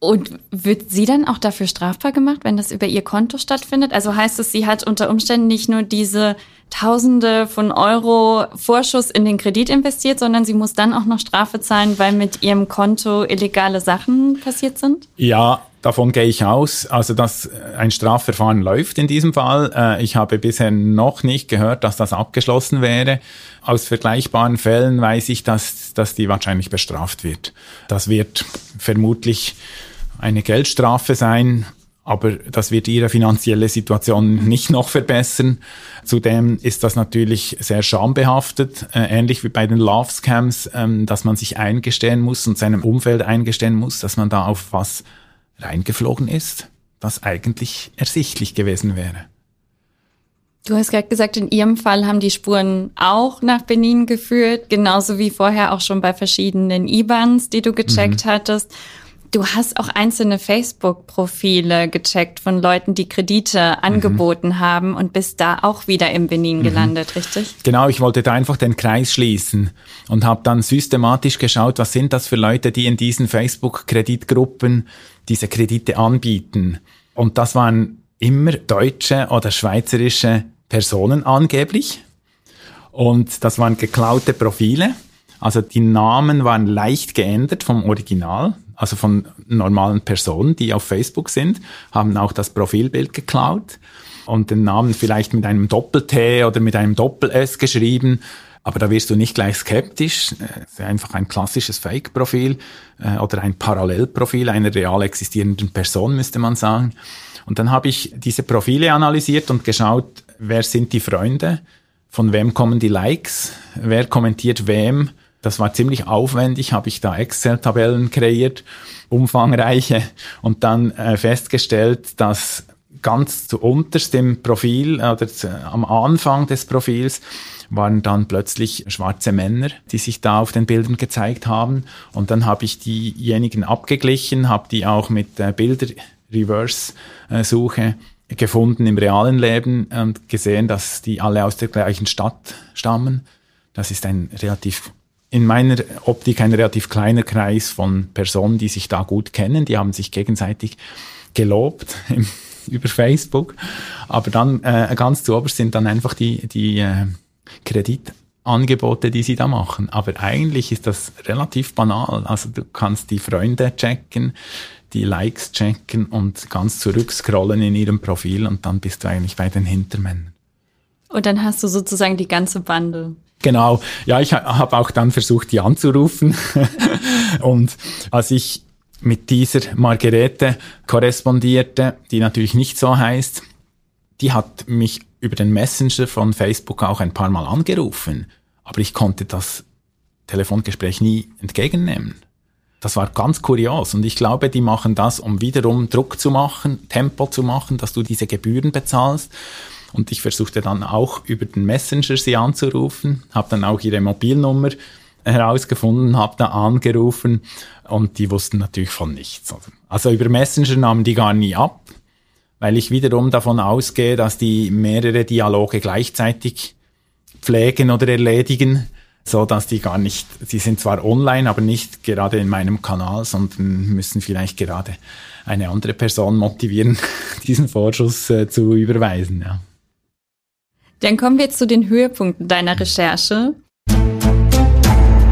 Und wird sie dann auch dafür strafbar gemacht, wenn das über ihr Konto stattfindet? Also heißt es, sie hat unter Umständen nicht nur diese Tausende von Euro Vorschuss in den Kredit investiert, sondern sie muss dann auch noch Strafe zahlen, weil mit ihrem Konto illegale Sachen passiert sind? Ja, davon gehe ich aus. Also, dass ein Strafverfahren läuft in diesem Fall. Äh, ich habe bisher noch nicht gehört, dass das abgeschlossen wäre. Aus vergleichbaren Fällen weiß ich, dass, dass die wahrscheinlich bestraft wird. Das wird vermutlich eine Geldstrafe sein, aber das wird ihre finanzielle Situation nicht noch verbessern. Zudem ist das natürlich sehr schambehaftet, äh, ähnlich wie bei den Love Scams, ähm, dass man sich eingestehen muss und seinem Umfeld eingestehen muss, dass man da auf was reingeflogen ist, was eigentlich ersichtlich gewesen wäre. Du hast gerade gesagt, in Ihrem Fall haben die Spuren auch nach Benin geführt, genauso wie vorher auch schon bei verschiedenen IBANs, die du gecheckt mhm. hattest. Du hast auch einzelne Facebook-Profile gecheckt von Leuten, die Kredite mhm. angeboten mhm. haben und bist da auch wieder im Benin mhm. gelandet, richtig? Genau, ich wollte da einfach den Kreis schließen und habe dann systematisch geschaut, was sind das für Leute, die in diesen Facebook-Kreditgruppen diese Kredite anbieten. Und das waren immer deutsche oder schweizerische Personen angeblich. Und das waren geklaute Profile. Also die Namen waren leicht geändert vom Original also von normalen Personen, die auf Facebook sind, haben auch das Profilbild geklaut und den Namen vielleicht mit einem Doppel-T oder mit einem Doppel-S geschrieben. Aber da wirst du nicht gleich skeptisch. Es ist einfach ein klassisches Fake-Profil äh, oder ein Parallelprofil einer real existierenden Person, müsste man sagen. Und dann habe ich diese Profile analysiert und geschaut, wer sind die Freunde, von wem kommen die Likes, wer kommentiert wem das war ziemlich aufwendig, habe ich da Excel-Tabellen kreiert, umfangreiche, und dann äh, festgestellt, dass ganz zu unterst im Profil oder zu, am Anfang des Profils waren dann plötzlich schwarze Männer, die sich da auf den Bildern gezeigt haben. Und dann habe ich diejenigen abgeglichen, habe die auch mit äh, Bilder-Reverse-Suche gefunden im realen Leben und gesehen, dass die alle aus der gleichen Stadt stammen. Das ist ein relativ in meiner Optik ein relativ kleiner Kreis von Personen, die sich da gut kennen. Die haben sich gegenseitig gelobt *laughs* über Facebook. Aber dann äh, ganz zu oberst sind dann einfach die, die äh, Kreditangebote, die sie da machen. Aber eigentlich ist das relativ banal. Also du kannst die Freunde checken, die Likes checken und ganz zurückscrollen in ihrem Profil und dann bist du eigentlich bei den Hintermännern. Und dann hast du sozusagen die ganze Bande. Genau, ja, ich habe auch dann versucht, die anzurufen. *laughs* und als ich mit dieser Margarete korrespondierte, die natürlich nicht so heißt, die hat mich über den Messenger von Facebook auch ein paar Mal angerufen, aber ich konnte das Telefongespräch nie entgegennehmen. Das war ganz kurios und ich glaube, die machen das, um wiederum Druck zu machen, Tempo zu machen, dass du diese Gebühren bezahlst. Und ich versuchte dann auch über den Messenger sie anzurufen, habe dann auch ihre Mobilnummer herausgefunden, habe da angerufen und die wussten natürlich von nichts. Also über Messenger nahmen die gar nie ab, weil ich wiederum davon ausgehe, dass die mehrere Dialoge gleichzeitig pflegen oder erledigen, so dass die gar nicht, sie sind zwar online, aber nicht gerade in meinem Kanal, sondern müssen vielleicht gerade eine andere Person motivieren, *laughs* diesen Vorschuss äh, zu überweisen. Ja. Dann kommen wir zu den Höhepunkten deiner Recherche.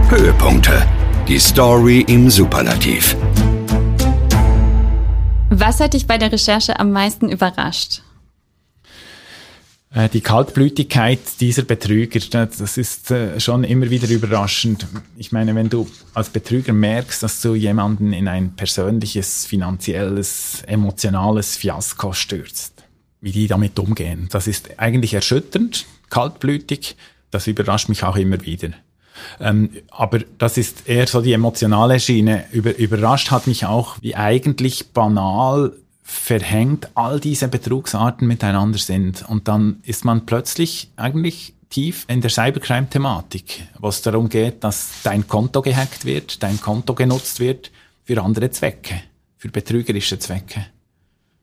Höhepunkte. Die Story im Superlativ. Was hat dich bei der Recherche am meisten überrascht? Äh, die Kaltblütigkeit dieser Betrüger, das ist äh, schon immer wieder überraschend. Ich meine, wenn du als Betrüger merkst, dass du jemanden in ein persönliches, finanzielles, emotionales Fiasko stürzt, wie die damit umgehen, das ist eigentlich erschütternd, kaltblütig, das überrascht mich auch immer wieder. Ähm, aber das ist eher so die emotionale Schiene. Über, überrascht hat mich auch, wie eigentlich banal verhängt all diese Betrugsarten miteinander sind. Und dann ist man plötzlich eigentlich tief in der Cybercrime-Thematik, wo es darum geht, dass dein Konto gehackt wird, dein Konto genutzt wird für andere Zwecke, für betrügerische Zwecke.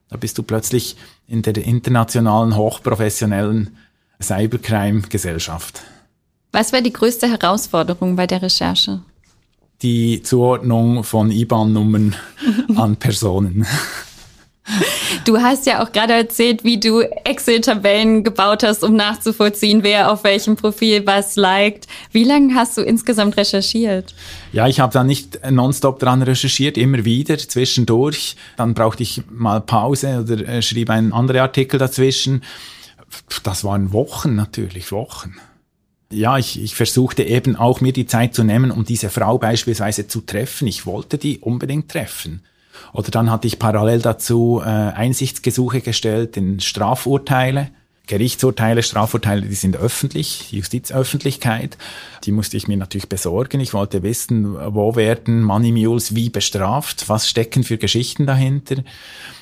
Da bist du plötzlich in der internationalen, hochprofessionellen Cybercrime-Gesellschaft. Was war die größte Herausforderung bei der Recherche? Die Zuordnung von IBAN-Nummern *laughs* an Personen. Du hast ja auch gerade erzählt, wie du Excel-Tabellen gebaut hast, um nachzuvollziehen, wer auf welchem Profil was liked. Wie lange hast du insgesamt recherchiert? Ja, ich habe da nicht nonstop dran recherchiert, immer wieder zwischendurch. Dann brauchte ich mal Pause oder äh, schrieb einen anderen Artikel dazwischen. Das waren Wochen natürlich, Wochen. Ja, ich, ich versuchte eben auch mir die Zeit zu nehmen, um diese Frau beispielsweise zu treffen. Ich wollte die unbedingt treffen. Oder dann hatte ich parallel dazu äh, Einsichtsgesuche gestellt in Strafurteile. Gerichtsurteile, Strafurteile, die sind öffentlich, Justizöffentlichkeit. Die musste ich mir natürlich besorgen. Ich wollte wissen, wo werden Money Mules wie bestraft? Was stecken für Geschichten dahinter?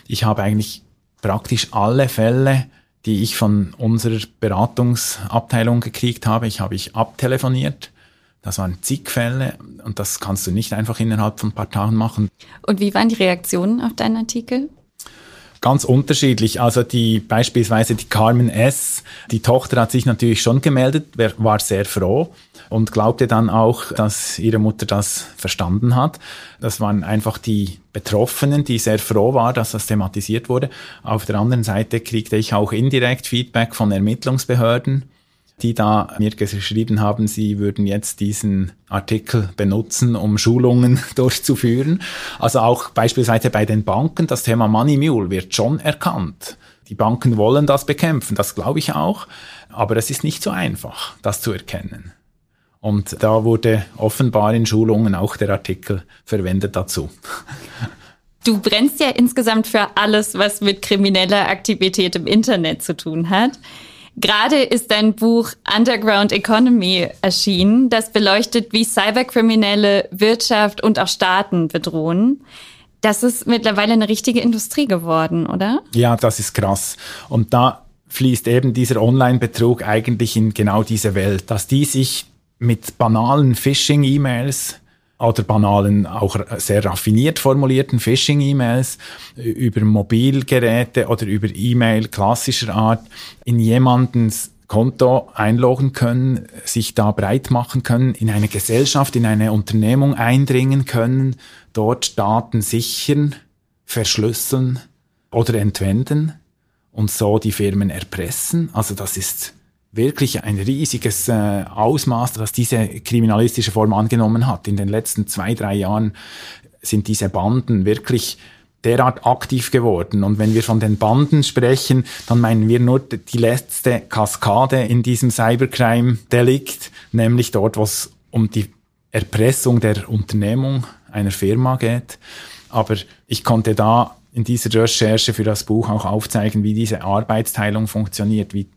Ich habe eigentlich praktisch alle Fälle, die ich von unserer Beratungsabteilung gekriegt habe, ich habe ich abtelefoniert das waren zig Fälle und das kannst du nicht einfach innerhalb von ein paar Tagen machen. Und wie waren die Reaktionen auf deinen Artikel? Ganz unterschiedlich. Also die beispielsweise die Carmen S., die Tochter hat sich natürlich schon gemeldet, war sehr froh und glaubte dann auch, dass ihre Mutter das verstanden hat. Das waren einfach die Betroffenen, die sehr froh war, dass das thematisiert wurde. Auf der anderen Seite kriegte ich auch indirekt Feedback von Ermittlungsbehörden die da mir geschrieben haben, sie würden jetzt diesen Artikel benutzen, um Schulungen *laughs* durchzuführen. Also auch beispielsweise bei den Banken, das Thema Money Mule wird schon erkannt. Die Banken wollen das bekämpfen, das glaube ich auch, aber es ist nicht so einfach, das zu erkennen. Und da wurde offenbar in Schulungen auch der Artikel verwendet dazu. *laughs* Du brennst ja insgesamt für alles, was mit krimineller Aktivität im Internet zu tun hat. Gerade ist dein Buch Underground Economy erschienen, das beleuchtet, wie Cyberkriminelle Wirtschaft und auch Staaten bedrohen. Das ist mittlerweile eine richtige Industrie geworden, oder? Ja, das ist krass. Und da fließt eben dieser Online-Betrug eigentlich in genau diese Welt, dass die sich mit banalen Phishing-E-Mails oder banalen, auch sehr raffiniert formulierten Phishing-E-Mails über Mobilgeräte oder über E-Mail klassischer Art in jemandens Konto einloggen können, sich da breit machen können, in eine Gesellschaft, in eine Unternehmung eindringen können, dort Daten sichern, verschlüsseln oder entwenden und so die Firmen erpressen. Also das ist wirklich ein riesiges äh, Ausmaß, das diese kriminalistische Form angenommen hat. In den letzten zwei, drei Jahren sind diese Banden wirklich derart aktiv geworden. Und wenn wir von den Banden sprechen, dann meinen wir nur die letzte Kaskade in diesem Cybercrime-Delikt, nämlich dort, wo es um die Erpressung der Unternehmung einer Firma geht. Aber ich konnte da in dieser Recherche für das Buch auch aufzeigen, wie diese Arbeitsteilung funktioniert, wie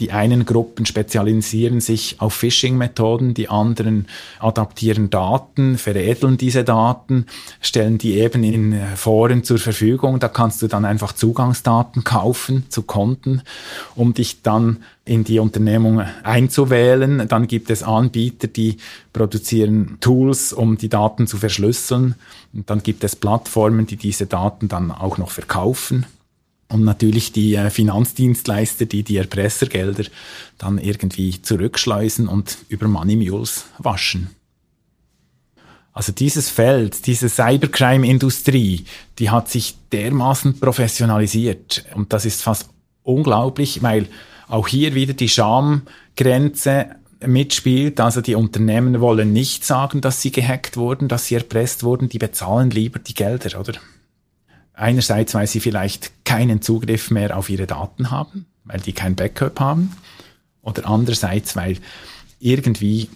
die einen Gruppen spezialisieren sich auf Phishing-Methoden, die anderen adaptieren Daten, veredeln diese Daten, stellen die eben in Foren zur Verfügung. Da kannst du dann einfach Zugangsdaten kaufen zu Konten, um dich dann in die Unternehmung einzuwählen. Dann gibt es Anbieter, die produzieren Tools, um die Daten zu verschlüsseln. Und dann gibt es Plattformen, die diese Daten dann auch noch verkaufen und natürlich die äh, Finanzdienstleister, die die Erpressergelder dann irgendwie zurückschleusen und über Money Mules waschen. Also dieses Feld, diese Cybercrime-Industrie, die hat sich dermaßen professionalisiert und das ist fast unglaublich, weil auch hier wieder die Schamgrenze mitspielt. Also die Unternehmen wollen nicht sagen, dass sie gehackt wurden, dass sie erpresst wurden, die bezahlen lieber die Gelder, oder? Einerseits, weil sie vielleicht keinen Zugriff mehr auf ihre Daten haben, weil die kein Backup haben. Oder andererseits, weil irgendwie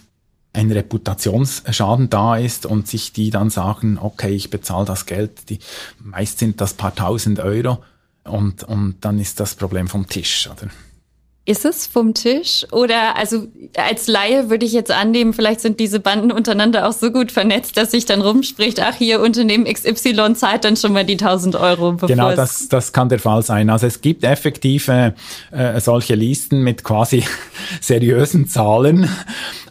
ein Reputationsschaden da ist und sich die dann sagen, okay, ich bezahle das Geld, die, meist sind das paar tausend Euro und, und dann ist das Problem vom Tisch, oder? Ist es vom Tisch? Oder also als Laie würde ich jetzt annehmen, vielleicht sind diese Banden untereinander auch so gut vernetzt, dass sich dann rumspricht, ach hier Unternehmen XY zahlt dann schon mal die 1000 Euro. Genau, das, das kann der Fall sein. Also es gibt effektive äh, solche Listen mit quasi *laughs* seriösen Zahlen.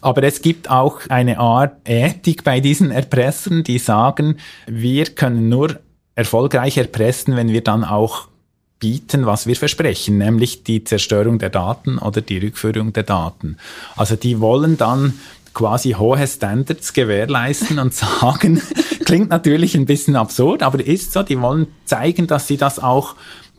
Aber es gibt auch eine Art Ethik bei diesen Erpressern, die sagen, wir können nur erfolgreich erpressen, wenn wir dann auch bieten, was wir versprechen, nämlich die Zerstörung der Daten oder die Rückführung der Daten. Also die wollen dann quasi hohe Standards gewährleisten und *laughs* sagen, klingt natürlich ein bisschen absurd, aber ist so, die wollen zeigen, dass sie das auch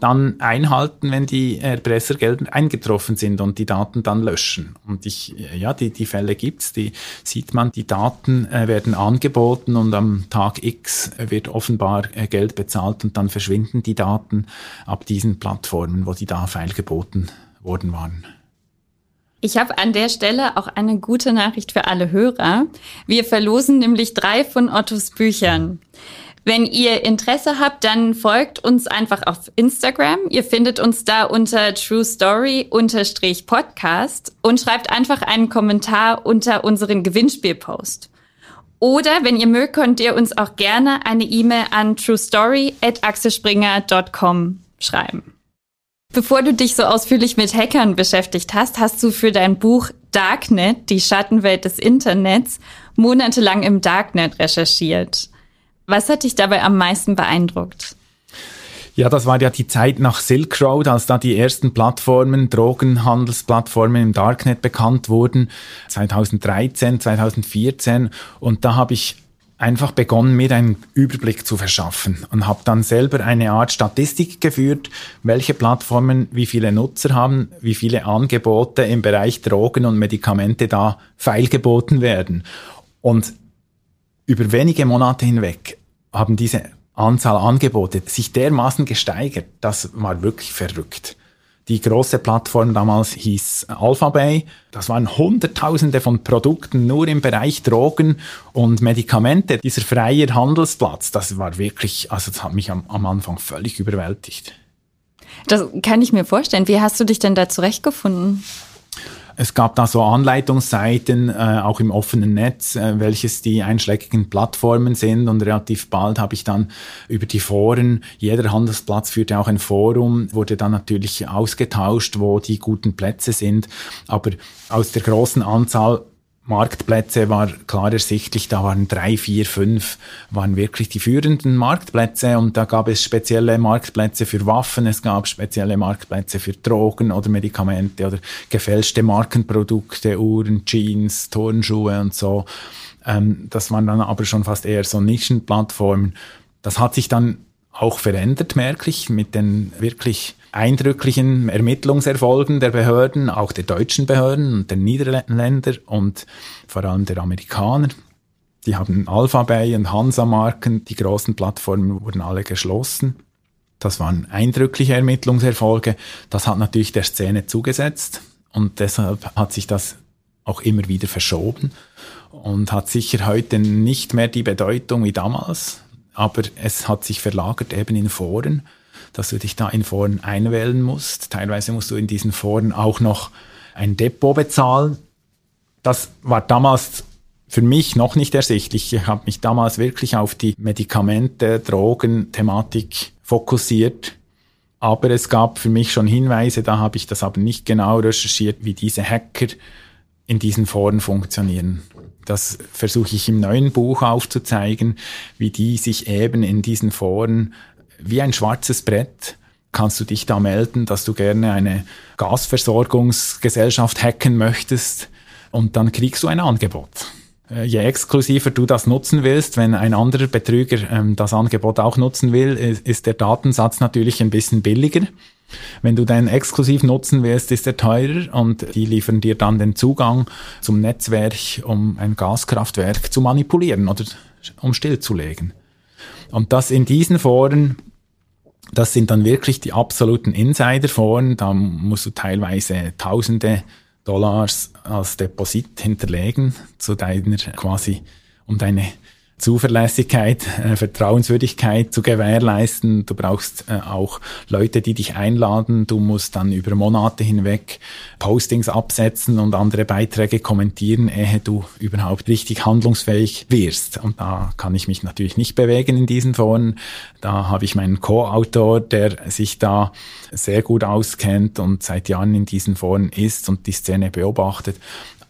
dann einhalten, wenn die Erpressergelder eingetroffen sind und die Daten dann löschen. Und ich, ja, die, die Fälle gibt's, die sieht man, die Daten äh, werden angeboten und am Tag X wird offenbar äh, Geld bezahlt und dann verschwinden die Daten ab diesen Plattformen, wo die da feilgeboten worden waren. Ich habe an der Stelle auch eine gute Nachricht für alle Hörer. Wir verlosen nämlich drei von Ottos Büchern. Wenn ihr Interesse habt, dann folgt uns einfach auf Instagram. Ihr findet uns da unter True Story Podcast und schreibt einfach einen Kommentar unter unseren Gewinnspielpost. Oder wenn ihr mögt, könnt ihr uns auch gerne eine E-Mail an truestory@axelspringer.com schreiben. Bevor du dich so ausführlich mit Hackern beschäftigt hast, hast du für dein Buch Darknet, die Schattenwelt des Internets, monatelang im Darknet recherchiert. Was hat dich dabei am meisten beeindruckt? Ja, das war ja die Zeit nach Silk Road, als da die ersten Plattformen, Drogenhandelsplattformen im Darknet bekannt wurden, 2013, 2014. Und da habe ich einfach begonnen, mir einen Überblick zu verschaffen und habe dann selber eine Art Statistik geführt, welche Plattformen wie viele Nutzer haben, wie viele Angebote im Bereich Drogen und Medikamente da feilgeboten werden. Und über wenige Monate hinweg haben diese Anzahl Angebote sich dermaßen gesteigert, das war wirklich verrückt. Die große Plattform damals hieß Alphabay. Das waren Hunderttausende von Produkten nur im Bereich Drogen und Medikamente. Dieser freie Handelsplatz, das war wirklich, also das hat mich am, am Anfang völlig überwältigt. Das kann ich mir vorstellen. Wie hast du dich denn da zurechtgefunden? Es gab da so Anleitungsseiten, äh, auch im offenen Netz, äh, welches die einschlägigen Plattformen sind. Und relativ bald habe ich dann über die Foren, jeder Handelsplatz führte auch ein Forum, wurde dann natürlich ausgetauscht, wo die guten Plätze sind, aber aus der großen Anzahl Marktplätze war klar ersichtlich, da waren drei, vier, fünf, waren wirklich die führenden Marktplätze und da gab es spezielle Marktplätze für Waffen, es gab spezielle Marktplätze für Drogen oder Medikamente oder gefälschte Markenprodukte, Uhren, Jeans, Turnschuhe und so. Ähm, das waren dann aber schon fast eher so Nischenplattformen. Das hat sich dann auch verändert merklich mit den wirklich eindrücklichen Ermittlungserfolgen der Behörden, auch der deutschen Behörden und der Niederländer und vor allem der Amerikaner. Die haben Alphabay und Hansa-Marken, die großen Plattformen wurden alle geschlossen. Das waren eindrückliche Ermittlungserfolge. Das hat natürlich der Szene zugesetzt und deshalb hat sich das auch immer wieder verschoben und hat sicher heute nicht mehr die Bedeutung wie damals, aber es hat sich verlagert eben in Foren, dass du dich da in Foren einwählen musst. Teilweise musst du in diesen Foren auch noch ein Depot bezahlen. Das war damals für mich noch nicht ersichtlich. Ich habe mich damals wirklich auf die Medikamente, Drogen-Thematik fokussiert. Aber es gab für mich schon Hinweise, da habe ich das aber nicht genau recherchiert, wie diese Hacker in diesen Foren funktionieren. Das versuche ich im neuen Buch aufzuzeigen, wie die sich eben in diesen Foren wie ein schwarzes Brett kannst du dich da melden, dass du gerne eine Gasversorgungsgesellschaft hacken möchtest und dann kriegst du ein Angebot. Äh, je exklusiver du das nutzen willst, wenn ein anderer Betrüger ähm, das Angebot auch nutzen will, ist, ist der Datensatz natürlich ein bisschen billiger. Wenn du den exklusiv nutzen willst, ist er teurer und die liefern dir dann den Zugang zum Netzwerk, um ein Gaskraftwerk zu manipulieren oder um stillzulegen. Und das in diesen Foren, das sind dann wirklich die absoluten Insider-Foren, da musst du teilweise Tausende Dollars als Deposit hinterlegen zu deiner quasi, um deine Zuverlässigkeit, äh, Vertrauenswürdigkeit zu gewährleisten. Du brauchst äh, auch Leute, die dich einladen. Du musst dann über Monate hinweg Postings absetzen und andere Beiträge kommentieren, ehe du überhaupt richtig handlungsfähig wirst. Und da kann ich mich natürlich nicht bewegen in diesen Foren. Da habe ich meinen Co-Autor, der sich da sehr gut auskennt und seit Jahren in diesen Foren ist und die Szene beobachtet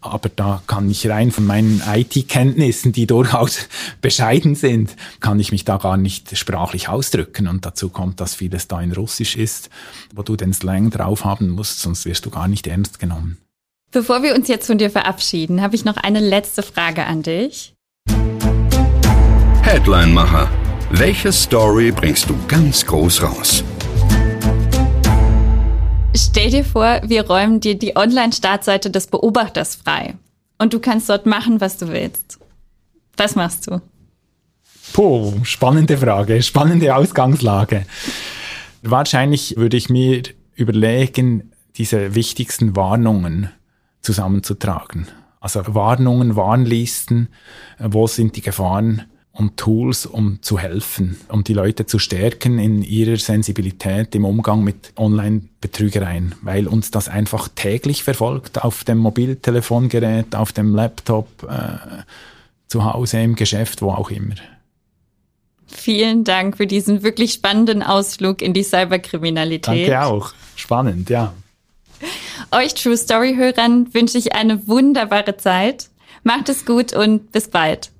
aber da kann ich rein von meinen IT-Kenntnissen, die durchaus *laughs* bescheiden sind, kann ich mich da gar nicht sprachlich ausdrücken. Und dazu kommt, dass vieles da in Russisch ist, wo du den Slang drauf haben musst, sonst wirst du gar nicht ernst genommen. Bevor wir uns jetzt von dir verabschieden, habe ich noch eine letzte Frage an dich. Headline-Macher. Welche Story bringst du ganz groß raus? Stell dir vor, wir räumen dir die Online-Startseite des Beobachters frei. Und du kannst dort machen, was du willst. Was machst du? Puh, spannende Frage, spannende Ausgangslage. Wahrscheinlich würde ich mir überlegen, diese wichtigsten Warnungen zusammenzutragen. Also Warnungen, Warnlisten, wo sind die Gefahren und Tools, um zu helfen, um die Leute zu stärken in ihrer Sensibilität im Umgang mit Online-Betrügereien, weil uns das einfach täglich verfolgt auf dem Mobiltelefongerät, auf dem Laptop, äh, zu Hause, im Geschäft, wo auch immer. Vielen Dank für diesen wirklich spannenden Ausflug in die Cyberkriminalität. Danke auch. Spannend, ja. Euch True Story Hörern wünsche ich eine wunderbare Zeit. Macht es gut und bis bald.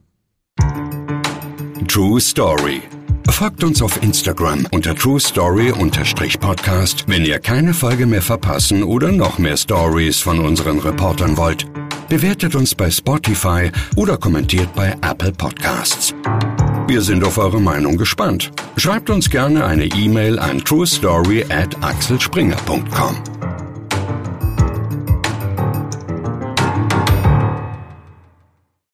True Story. Folgt uns auf Instagram unter True Story-Podcast, wenn ihr keine Folge mehr verpassen oder noch mehr Stories von unseren Reportern wollt. Bewertet uns bei Spotify oder kommentiert bei Apple Podcasts. Wir sind auf eure Meinung gespannt. Schreibt uns gerne eine E-Mail an truestory at axelspringer.com.